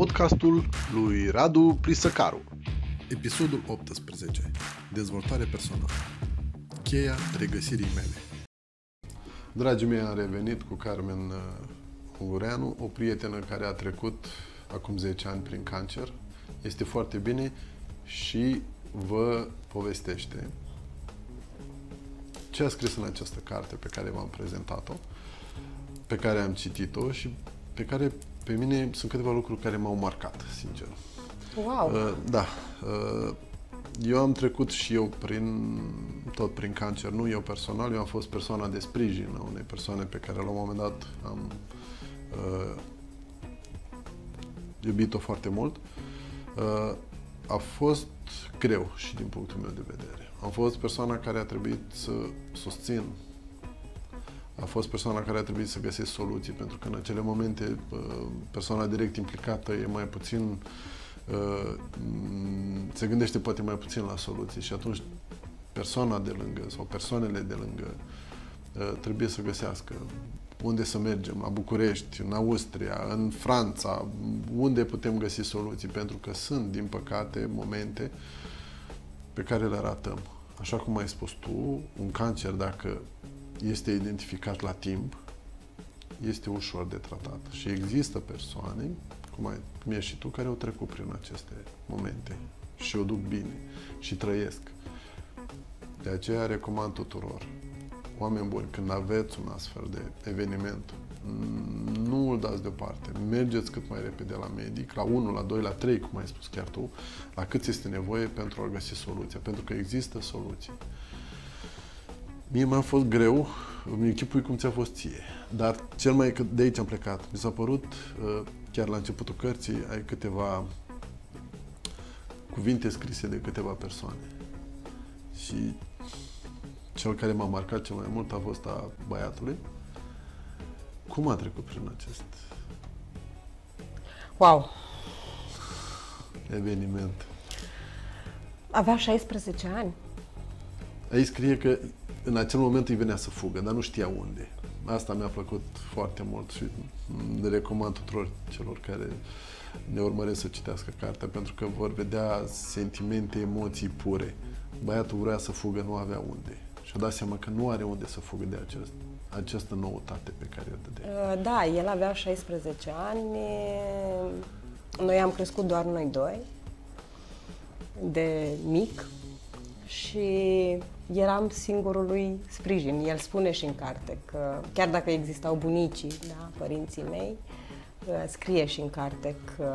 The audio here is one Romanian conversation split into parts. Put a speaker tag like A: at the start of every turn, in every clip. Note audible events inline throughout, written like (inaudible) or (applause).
A: podcastul lui Radu Prisăcaru.
B: Episodul 18. Dezvoltare personală. Cheia regăsirii mele. Dragii mei, am revenit cu Carmen uh, Ungureanu, o prietenă care a trecut acum 10 ani prin cancer. Este foarte bine și vă povestește ce a scris în această carte pe care v-am prezentat-o, pe care am citit-o și pe care pe mine sunt câteva lucruri care m-au marcat, sincer.
C: Wow! Uh,
B: da. Uh, eu am trecut și eu prin, tot prin cancer, nu eu personal, eu am fost persoana de sprijin a unei persoane pe care la un moment dat am uh, iubit-o foarte mult. Uh, a fost greu și din punctul meu de vedere. Am fost persoana care a trebuit să susțin a fost persoana care a trebuit să găsesc soluții, pentru că în acele momente uh, persoana direct implicată e mai puțin uh, se gândește poate mai puțin la soluții și atunci persoana de lângă sau persoanele de lângă uh, trebuie să găsească unde să mergem, la București, în Austria, în Franța, unde putem găsi soluții, pentru că sunt, din păcate, momente pe care le ratăm. Așa cum ai spus tu, un cancer, dacă este identificat la timp, este ușor de tratat. Și există persoane, cum, ai, cum ești și tu, care au trecut prin aceste momente și o duc bine și trăiesc. De aceea recomand tuturor, oameni buni, când aveți un astfel de eveniment, nu îl dați deoparte. Mergeți cât mai repede la medic, la 1, la 2, la 3, cum ai spus chiar tu, la cât este nevoie pentru a găsi soluția. Pentru că există soluții. Mie mi-a fost greu, îmi închipui cum ți-a fost ție. Dar cel mai de aici am plecat. Mi s-a părut, uh, chiar la începutul cărții, ai câteva cuvinte scrise de câteva persoane. Și cel care m-a marcat cel mai mult a fost a băiatului. Cum a trecut prin acest
C: Wow!
B: eveniment?
C: Avea 16 ani.
B: Aici scrie că în acel moment îi venea să fugă, dar nu știa unde. Asta mi-a plăcut foarte mult și le recomand tuturor celor care ne urmăresc să citească cartea, pentru că vor vedea sentimente, emoții pure. Băiatul vrea să fugă, nu avea unde. Și-a dat seama că nu are unde să fugă de acest, această noutate pe care o dădea.
C: Uh, da, el avea 16 ani. Noi am crescut doar noi doi, de mic. Și eram singurul lui sprijin. El spune și în carte că chiar dacă existau bunicii, da, părinții mei, scrie și în carte că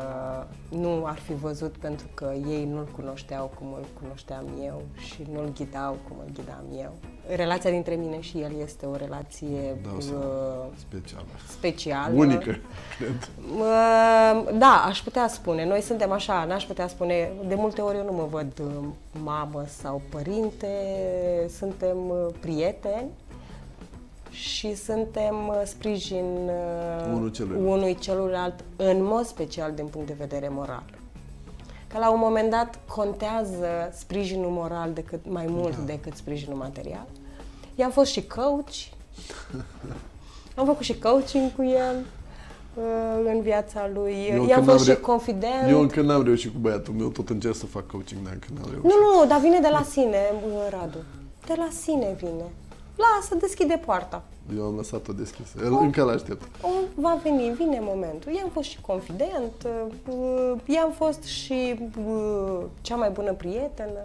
C: nu ar fi văzut pentru că ei nu-l cunoșteau cum îl cunoșteam eu și nu-l ghidau cum îl ghidam eu. Relația dintre mine și el este o relație
B: da, uh, specială.
C: specială.
B: Unică, cred.
C: Uh, da, aș putea spune. Noi suntem așa, n-aș putea spune. De multe ori eu nu mă văd uh, mamă sau părinte, suntem uh, prieteni și suntem uh, sprijin uh,
B: unul celuilalt.
C: unui celuilalt, în mod special din punct de vedere moral. Că la un moment dat contează sprijinul moral decât, mai mult da. decât sprijinul material. I-am fost și coach, (laughs) am făcut și coaching cu el uh, în viața lui. Eu I-am fost și re- confident.
B: Eu încă n-am reușit cu băiatul meu, tot încerc să fac coaching, dar încă n-am reușit.
C: Nu, nu, dar vine de la sine, Radu. De la sine vine. Lasă, deschide poarta.
B: Eu am lăsat-o deschisă. El o, încă l-aștept.
C: O, va veni, vine momentul. I-am fost și confident, uh, i-am fost și uh, cea mai bună prietenă,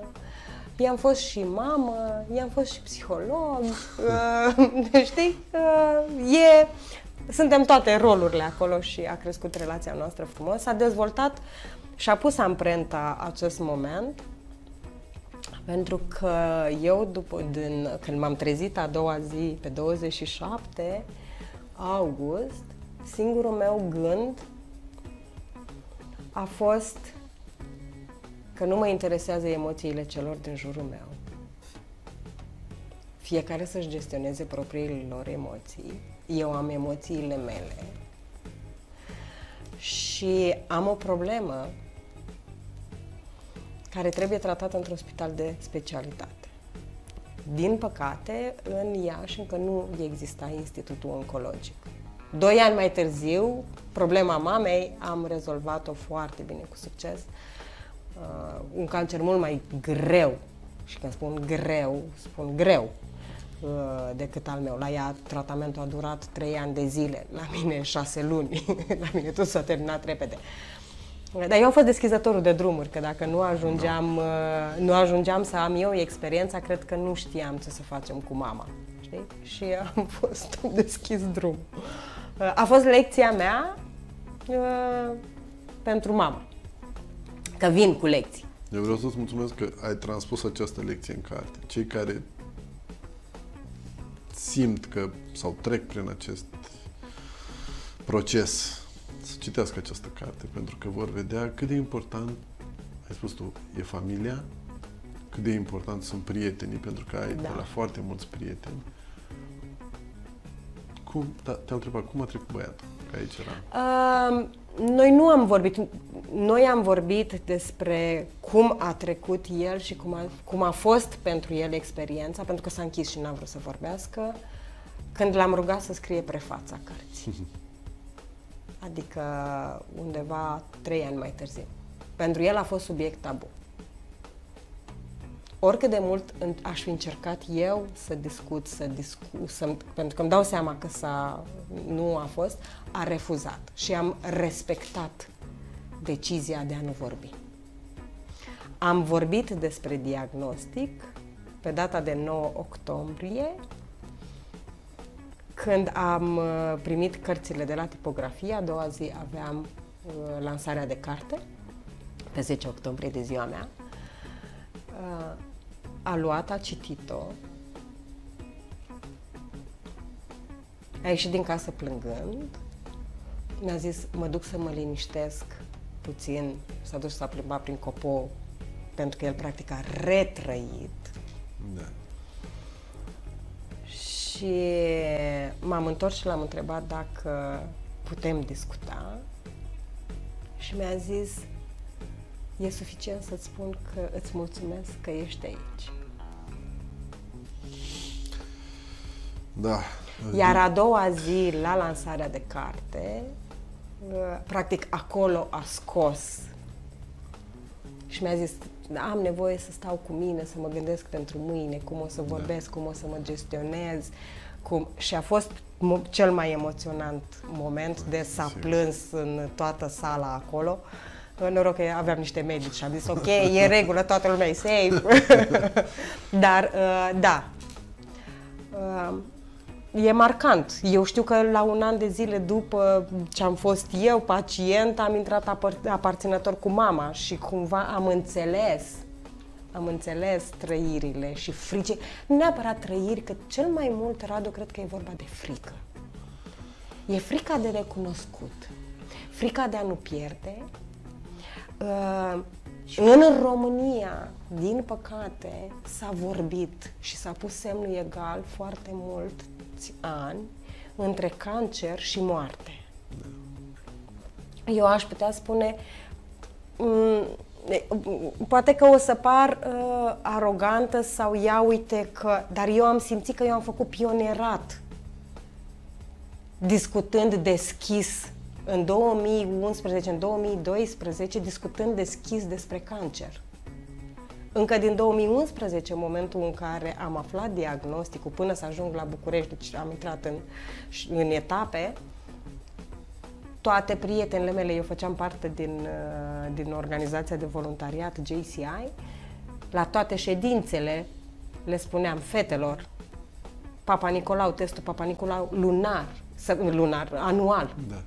C: i-am fost și mamă, i-am fost și psiholog. Uh, (laughs) știi? E, suntem toate rolurile acolo și a crescut relația noastră frumos. S-a dezvoltat și a pus amprenta acest moment pentru că eu, după, din, când m-am trezit a doua zi, pe 27 august, singurul meu gând a fost că nu mă interesează emoțiile celor din jurul meu. Fiecare să-și gestioneze propriile lor emoții. Eu am emoțiile mele. Și am o problemă care trebuie tratată într-un spital de specialitate. Din păcate, în Iași încă nu exista Institutul Oncologic. Doi ani mai târziu, problema mamei am rezolvat-o foarte bine, cu succes. Uh, un cancer mult mai greu, și când spun greu, spun greu, uh, decât al meu. La ea tratamentul a durat 3 ani de zile, la mine 6 luni, (laughs) la mine tot s-a terminat repede. Dar eu am fost deschizătorul de drumuri, că dacă nu ajungeam, uh, nu ajungeam să am eu experiența, cred că nu știam ce să facem cu mama. Știi? Și am (laughs) fost deschis drum. Uh, A fost lecția mea uh, pentru mama. Că vin cu lecții.
B: Eu vreau să-ți mulțumesc că ai transpus această lecție în carte. Cei care simt că sau trec prin acest proces să citească această carte, pentru că vor vedea cât de important, ai spus tu, e familia, cât de important sunt prietenii, pentru că ai
C: Da.
B: de la foarte mulți prieteni. Cum, da, te-am întrebat, cum a trecut băiatul? Că aici era.
C: Uh, noi nu am vorbit, noi am vorbit despre cum a trecut el și cum a, cum a fost pentru el experiența, pentru că s-a închis și n-a vrut să vorbească, când l-am rugat să scrie prefața cărții. (laughs) Adică undeva trei ani mai târziu. Pentru el a fost subiect tabu. Oricât de mult în- aș fi încercat eu să discut, să discu, să, pentru că îmi dau seama că s-a, nu a fost, a refuzat și am respectat decizia de a nu vorbi. Am vorbit despre diagnostic pe data de 9 octombrie, când am uh, primit cărțile de la tipografie, a doua zi aveam uh, lansarea de carte, pe 10 octombrie de ziua mea. Uh, A luat, a citit-o, a ieșit din casă plângând, mi-a zis, mă duc să mă liniștesc puțin, s-a dus să a plimbat prin copo, pentru că el practic a retrăit
B: Da.
C: Și m-am întors și l-am întrebat dacă putem discuta și mi-a zis e suficient să-ți spun că îți mulțumesc că ești aici.
B: Da.
C: Iar a doua zi, la lansarea de carte, uh, practic acolo a scos și mi-a zis, am nevoie să stau cu mine, să mă gândesc pentru mâine, cum o să vorbesc, cum o să mă gestionez. Cum... Și a fost mo- cel mai emoționant moment de s-a
B: sigur.
C: plâns în toată sala acolo. Noroc că aveam niște medici și am zis, ok, e în regulă, toată lumea e safe. (laughs) (laughs) Dar, uh, da, Uh, E marcant. Eu știu că la un an de zile după ce am fost eu pacient, am intrat apăr- aparținător cu mama și cumva am înțeles am înțeles trăirile și frice. Nu neapărat trăiri, că cel mai mult, Radu, cred că e vorba de frică. E frica de recunoscut, frica de a nu pierde. Uh, în România, din păcate, s-a vorbit și s-a pus semnul egal foarte mulți ani între cancer și moarte. Eu aș putea spune, mm, e, poate că o să par uh, arogantă sau ia uite că, dar eu am simțit că eu am făcut pionierat discutând deschis în 2011, în 2012, discutând deschis despre cancer. Încă din 2011, în momentul în care am aflat diagnosticul, până să ajung la București, deci am intrat în, în etape, toate prietenele mele, eu făceam parte din, uh, din organizația de voluntariat JCI, la toate ședințele le spuneam fetelor, Papa Nicolau, testul Papa Nicolau lunar, să- lunar, anual.
B: Da.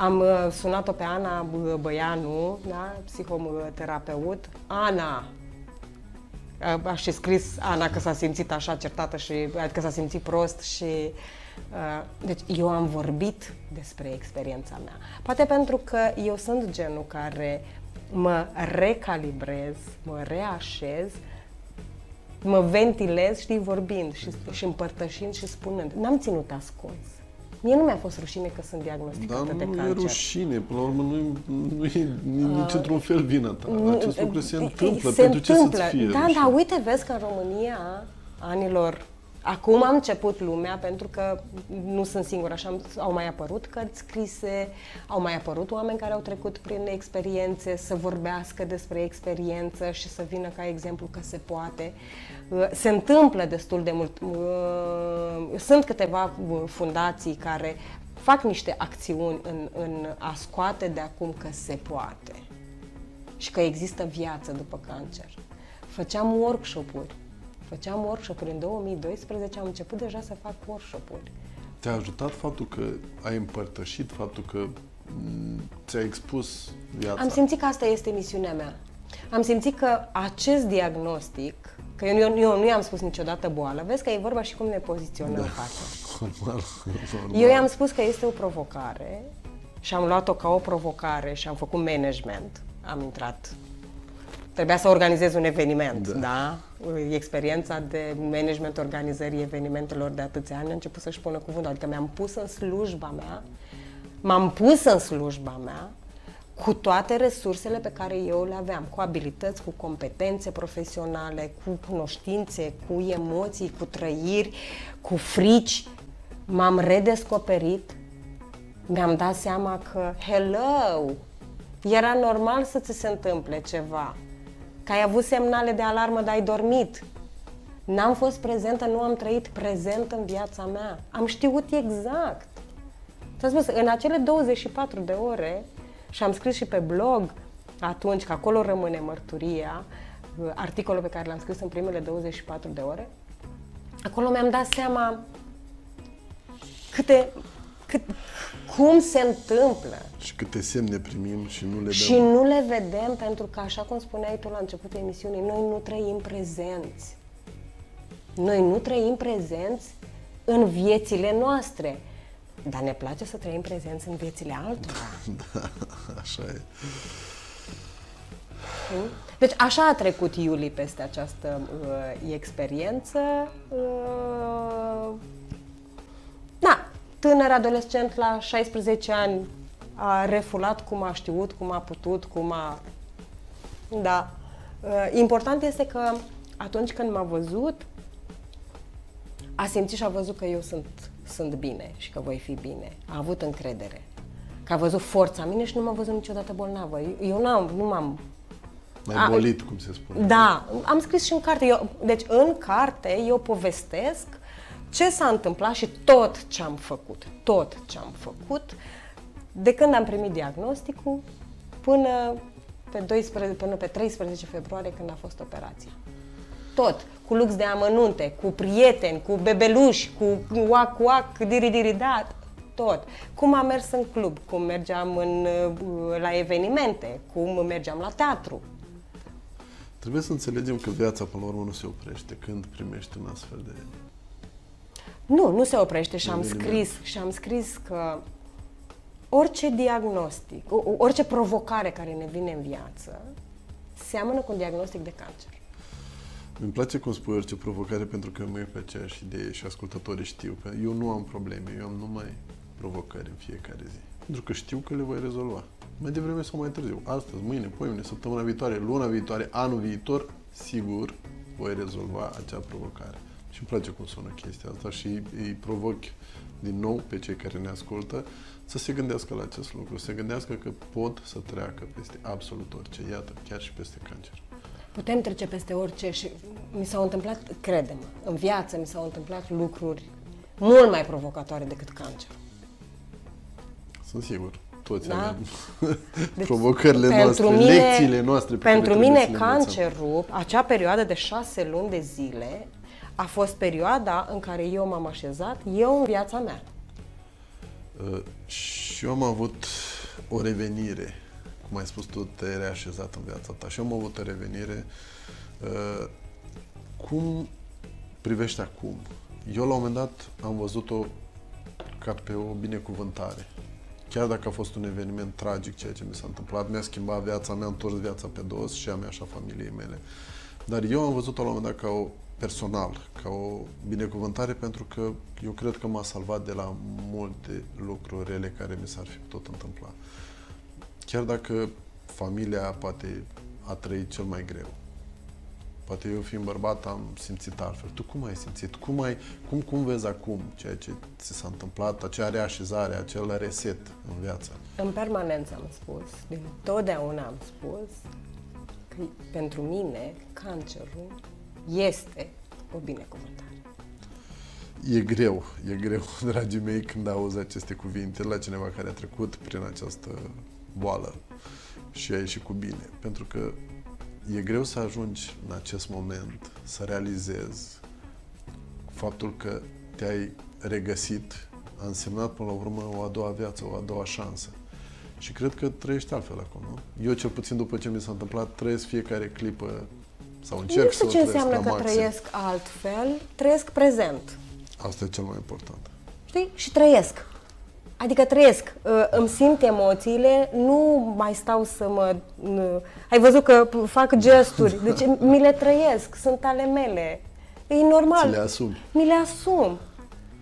C: Am uh, sunat-o pe Ana Bă- Băianu, da, psihoterapeut. Ana, a, a și scris Ana că s-a simțit așa certată și că s-a simțit prost și uh, deci eu am vorbit despre experiența mea. Poate pentru că eu sunt genul care mă recalibrez, mă reașez, mă ventilez, știi, vorbind și, și împărtășind și spunând. N-am ținut ascuns. Mie nu mi-a fost rușine că sunt diagnosticată
B: Dar
C: de
B: nu e
C: cancer.
B: rușine, până la urmă nu, nu e nici într-un fel vina ta. Acest lucru se
C: E-
B: întâmplă,
C: se
B: pentru ce
C: întâmplă.
B: să-ți fie
C: Da,
B: rușine?
C: da, uite, vezi că în România, anilor Acum am început lumea pentru că nu sunt singură, așa au mai apărut cărți scrise, au mai apărut oameni care au trecut prin experiențe să vorbească despre experiență și să vină ca exemplu că se poate. Uh, se întâmplă destul de mult. Uh, sunt câteva uh, fundații care fac niște acțiuni în, în a scoate de acum că se poate și că există viață după cancer. Făceam workshop-uri Făceam workshop-uri. În 2012 am început deja să fac workshop-uri.
B: Te-a ajutat faptul că ai împărtășit, faptul că mm, ți-ai expus viața?
C: Am simțit că asta este misiunea mea. Am simțit că acest diagnostic, că eu, eu, eu nu i-am spus niciodată boală, vezi că e vorba și cum ne poziționăm da. față. (laughs) Normal, normal. Eu i-am spus că este o provocare și am luat-o ca o provocare și am făcut management. Am intrat Trebuia să organizez un eveniment, da. da? Experiența de management organizării evenimentelor de atâția ani a început să-și pună cuvântul. Adică mi-am pus în slujba mea, m-am pus în slujba mea cu toate resursele pe care eu le aveam, cu abilități, cu competențe profesionale, cu cunoștințe, cu emoții, cu trăiri, cu frici. M-am redescoperit, mi-am dat seama că, hello, era normal să ți se întâmple ceva că ai avut semnale de alarmă, dar ai dormit. N-am fost prezentă, nu am trăit prezent în viața mea. Am știut exact. ți spus, în acele 24 de ore, și am scris și pe blog atunci, că acolo rămâne mărturia, articolul pe care l-am scris în primele 24 de ore, acolo mi-am dat seama câte, cât, cum se întâmplă.
B: Și câte semne primim și nu le
C: Și nu le vedem pentru că, așa cum spuneai tu la începutul emisiunii, noi nu trăim prezenți. Noi nu trăim prezenți în viețile noastre. Dar ne place să trăim prezenți în viețile altora. (laughs)
B: Da, așa e.
C: Deci așa a trecut Iuli peste această uh, experiență. Uh, da, tânăr adolescent la 16 ani a refulat cum a știut, cum a putut, cum a... Da. Uh, important este că atunci când m-a văzut, a simțit și a văzut că eu sunt, sunt bine și că voi fi bine. A avut încredere. Că a văzut forța mine și nu m-a văzut niciodată bolnavă. Eu n-am, nu m-am...
B: Mai bolit, cum se spune.
C: Da, am scris și în carte. Eu, deci în carte eu povestesc ce s-a întâmplat și tot ce am făcut, tot ce am făcut, de când am primit diagnosticul până pe, 12, până pe 13 februarie când a fost operația. Tot, cu lux de amănunte, cu prieteni, cu bebeluși, cu uac, uac, diri, dat, tot. Cum am mers în club, cum mergeam în, la evenimente, cum mergeam la teatru.
B: Trebuie să înțelegem că viața, până la urmă, nu se oprește când primești un astfel de
C: nu, nu se oprește și am scris, și am scris că orice diagnostic, orice provocare care ne vine în viață, seamănă cu un diagnostic de cancer.
B: Îmi place cum spui orice provocare pentru că eu merg pe aceeași idee și ascultătorii știu. Eu nu am probleme, eu am numai provocări în fiecare zi. Pentru că știu că le voi rezolva. Mai devreme sau mai târziu. Astăzi, mâine, poimine, săptămâna viitoare, luna viitoare, anul viitor, sigur voi rezolva acea provocare. Și îmi place cum sună chestia asta și îi provoc din nou pe cei care ne ascultă să se gândească la acest lucru, să se gândească că pot să treacă peste absolut orice, iată, chiar și peste cancer.
C: Putem trece peste orice și mi s-au întâmplat, credem, în viață mi s-au întâmplat lucruri mult mai provocatoare decât cancer.
B: Sunt sigur. Toți da? avem (laughs) deci, provocările noastre, mine, lecțiile noastre.
C: Pe pentru mine cancerul, acea perioadă de șase luni de zile, a fost perioada în care eu m-am așezat, eu în viața mea.
B: Uh, și eu am avut o revenire, cum ai spus tu, te-ai reașezat în viața ta. Și eu am avut o revenire. Uh, cum privești acum? Eu la un moment dat am văzut-o ca pe o binecuvântare. Chiar dacă a fost un eveniment tragic ceea ce mi s-a întâmplat, mi-a schimbat viața, mi-a întors viața pe dos și a mea și a familiei mele. Dar eu am văzut-o la un moment dat ca o personal, ca o binecuvântare, pentru că eu cred că m-a salvat de la multe lucruri rele care mi s-ar fi putut întâmpla. Chiar dacă familia poate a trăit cel mai greu. Poate eu fiind bărbat am simțit altfel. Tu cum ai simțit? Cum, ai, cum, cum vezi acum ceea ce ți s-a întâmplat, acea reașezare, acel reset în viață?
C: În permanență am spus, din totdeauna am spus că pentru mine cancerul este o binecuvântare.
B: E greu, e greu, (laughs) dragii mei, când auzi aceste cuvinte la cineva care a trecut prin această boală și a ieșit cu bine. Pentru că e greu să ajungi în acest moment să realizezi faptul că te-ai regăsit a însemnat până la urmă o a doua viață, o a doua șansă. Și cred că trăiești altfel acum, nu? Eu, cel puțin după ce mi s-a întâmplat, trăiesc fiecare clipă sau încerc
C: nu știu
B: să
C: ce
B: o trăiesc
C: înseamnă
B: la
C: că
B: maxim.
C: trăiesc altfel, trăiesc prezent.
B: Asta e cel mai important.
C: Știi? Și trăiesc. Adică trăiesc, Uh, îmi simt emoțiile, nu mai stau să mă... uh, Ai văzut că p- fac gesturi, deci (laughs) mi le trăiesc, sunt ale mele. E normal.
B: Ți le asumi.
C: Mi le asum.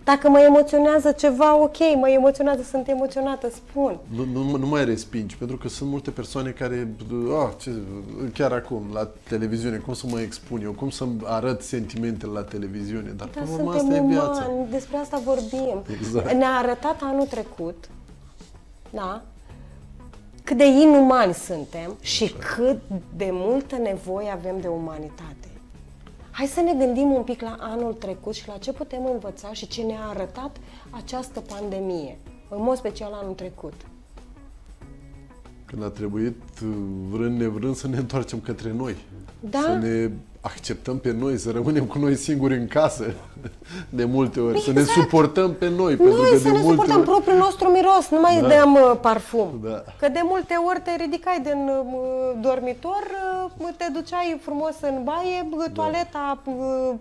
C: Dacă mă emoționează ceva, ok, mă emoționează, sunt emoționată, spun.
B: Nu, nu, nu mai respingi, pentru că sunt multe persoane care, ah, ce, chiar acum, la televiziune, cum să mă expun eu, cum să-mi arăt sentimentele la televiziune, dar
C: Dar
B: până la urmă
C: suntem
B: asta e viața.
C: umani, despre asta vorbim.
B: Exact.
C: Ne-a arătat anul trecut, da, cât de inumani suntem și cât de multă nevoie avem de umanitate. Hai să ne gândim un pic la anul trecut și la ce putem învăța și ce ne-a arătat această pandemie, în mod special anul trecut.
B: Când a trebuit, vrând nevrând, să ne întoarcem către noi.
C: Da.
B: Să ne acceptăm pe noi, să rămânem cu noi singuri în casă, (laughs) de multe ori. Să ne
C: Exact.
B: suportăm pe noi, pentru
C: Noi
B: că
C: să
B: de
C: ne
B: multe
C: suportăm
B: ori...
C: propriul nostru miros, nu mai
B: Da.
C: dăm uh, parfum.
B: Da.
C: Că de multe ori te ridicai din uh, dormitor, uh, te duceai frumos în baie, uh,
B: Da.
C: toaleta uh,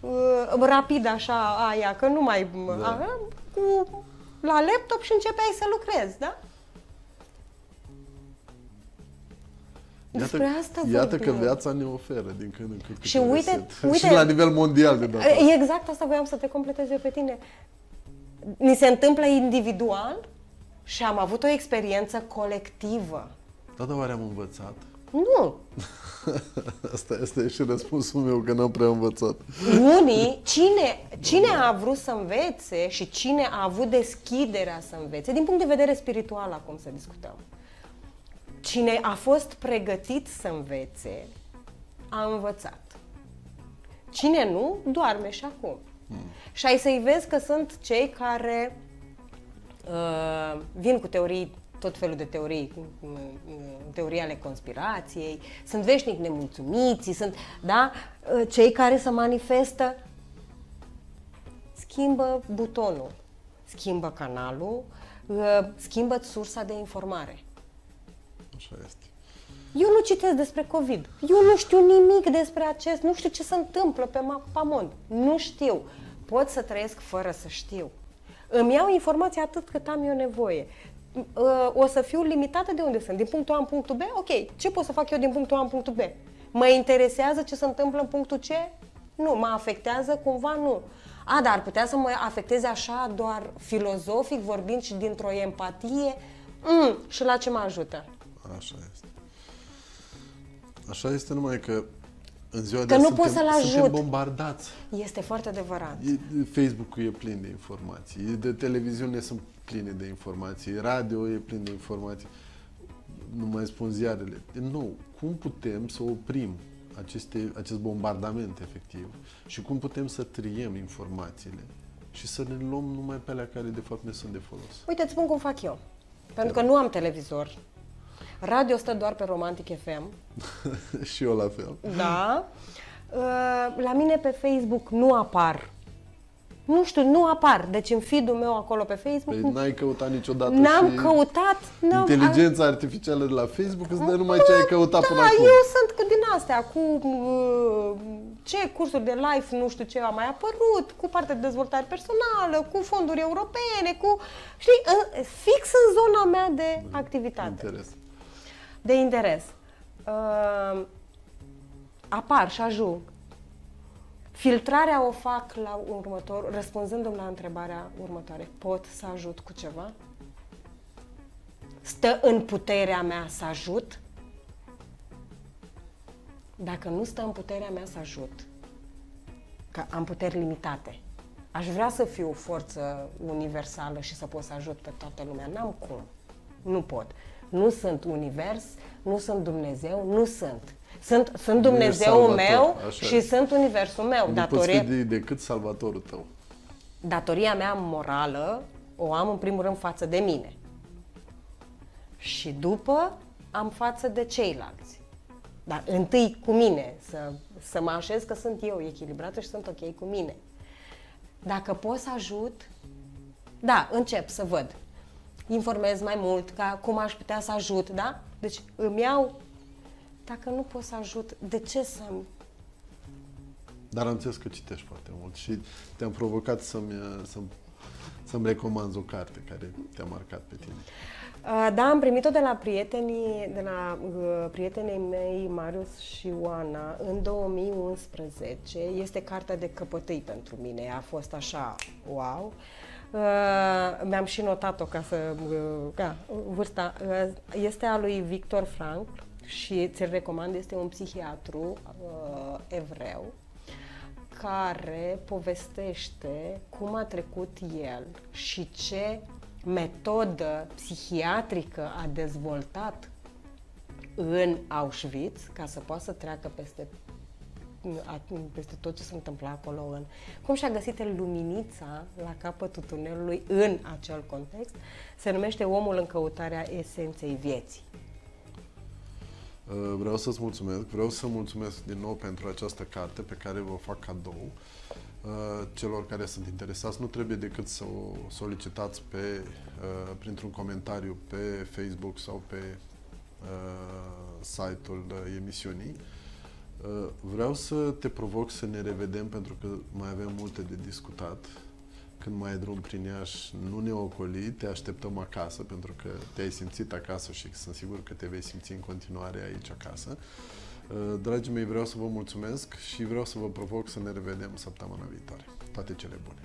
C: uh, rapid așa aia, că nu mai...
B: Da.
C: A, cu, la laptop și începeai să lucrezi, da? Despre asta
B: iată că
C: vorbim.
B: viața ne oferă din când în când.
C: Și
B: câte un
C: uite-
B: reset.
C: uite-
B: și la nivel mondial de data. asta.
C: Exact asta voiam să te completez eu pe tine. Ni se întâmplă individual și am avut o experiență colectivă.
B: Da, dar oare am învățat?
C: Nu. (laughs)
B: Asta, asta e și răspunsul meu, că n-am prea învățat.
C: Unii, (laughs) cine, cine a vrut să învețe și cine a avut deschiderea să învețe, din punct de vedere spiritual acum să discutăm, cine a fost pregătit să învețe, a învățat. Cine nu, doarme și acum. Și ai să-i vezi că sunt cei care uh, vin cu teorii, tot felul de teorii, uh, uh, teorii ale conspirației, sunt veșnic nemulțumiți, sunt, da, uh, cei care se manifestă, schimbă butonul, schimbă canalul, uh, schimbă sursa de informare.
B: Așa este.
C: Eu nu citesc despre COVID. Eu nu știu nimic despre acest, nu știu ce se întâmplă pe mapamond. Nu știu. Pot să trăiesc fără să știu. Îmi iau informația atât cât am eu nevoie. Uh, O să fiu limitată de unde sunt. Din punctul A în punctul B? Ok. Ce pot să fac eu din punctul A în punctul B? Mă interesează ce se întâmplă în punctul C? Nu. Mă afectează cumva? Nu. A, dar ar putea să mă afecteze așa doar filozofic vorbind și dintr-o empatie? Mm, și la ce mă ajută?
B: Așa este. Așa este numai că în ziua
C: Că
B: de azi
C: nu
B: suntem,
C: pot să-l
B: suntem
C: ajut.
B: bombardați.
C: Este foarte adevărat.
B: E- Facebook-ul e plin de informații, de televiziune sunt pline de informații, radio e plin de informații, nu mai spun ziarele. Nu, cum putem să oprim aceste, acest bombardament efectiv și cum putem să triem informațiile și să ne luăm numai pe alea care de fapt ne sunt de folos.
C: Uite, îți spun cum fac eu. Pentru că nu am televizor. Radio stă doar pe Romantic FM. (laughs)
B: și eu la fel.
C: Da. Uh, La mine pe Facebook nu apar. Nu știu, nu apar. Deci în feed-ul meu acolo pe Facebook
B: Păi n-ai căutat niciodată
C: n-am
B: și
C: căutat. N-am,
B: inteligența artificială de la Facebook îți dă numai ce ai căutat
C: da,
B: până acum.
C: eu sunt cu din astea, cu uh, ce cursuri de life, nu știu ce a mai apărut, cu partea de dezvoltare personală, cu fonduri europene, cu, știi, în, fix în zona mea de activitate,
B: Interes.
C: De interes. Uh, apar și ajung. Filtrarea o fac la următor, răspunzându-mi la întrebarea următoare. Pot să ajut cu ceva? Stă în puterea mea să ajut? dacă nu stă în puterea mea să ajut, că am puteri limitate, aș vrea să fiu o forță universală și să pot să ajut pe toată lumea. N-am cum. Nu pot. Nu sunt univers, nu sunt Dumnezeu, nu sunt. Sunt, sunt Dumnezeul meu
B: așa
C: și
B: e.
C: sunt universul meu.
B: Nu
C: Datorie,
B: poți fi de, decât salvatorul tău.
C: datoria mea morală o am în primul rând față de mine. Și după am față de ceilalți. Dar întâi cu mine, să, să mă așez că sunt eu echilibrată și sunt ok cu mine. Dacă pot să ajut, da, încep să văd. Informez mai mult, ca cum aș putea să ajut, da? Deci îmi iau, dacă nu pot să ajut, de ce să
B: Dar am înțeles că citești foarte mult și te-am provocat să-mi, să-mi, să-mi recomanzi o carte care te-a marcat pe tine.
C: Uh, Da, am primit-o de la prietenii, de la uh, prietenii mei, Marius și Oana, în 2011. Este cartea de căpătâi pentru mine. A fost așa, wow. Uh, mi-am și notat-o ca să... Uh, da, vârsta. Uh, este a lui Victor Frank și ți-l recomand. Este un psihiatru uh, evreu care povestește cum a trecut el și ce metodă psihiatrică a dezvoltat în Auschwitz ca să poată să treacă peste, a- peste tot ce se întâmpla acolo. În, cum și-a găsit el luminița la capătul tunelului în acel context, se numește Omul în căutarea esenței vieții.
B: Uh, Vreau să-ți mulțumesc, vreau să mulțumesc din nou pentru această carte pe care vă fac cadou. Uh, Celor care sunt interesați nu trebuie decât să o solicitați pe, uh, printr-un comentariu pe Facebook sau pe uh, site-ul uh, emisiunii. Uh, Vreau să te provoc să ne revedem pentru că mai avem multe de discutat. Când mai ai drum prin Iași, nu ne ocoli, te așteptăm acasă pentru că te-ai simțit acasă și sunt sigur că te vei simți în continuare aici acasă. Uh, Dragii mei, vreau să vă mulțumesc și vreau să vă provoc să ne revedem săptămâna viitoare. Toate cele bune!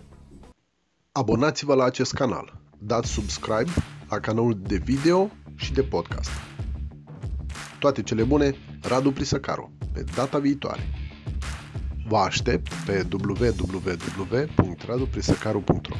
A: Abonați-vă la acest canal, dați subscribe la canalul de video și de podcast. Toate cele bune, Radu Prisăcaru, pe data viitoare. Vă aștept pe www.raduprisăcaru.ro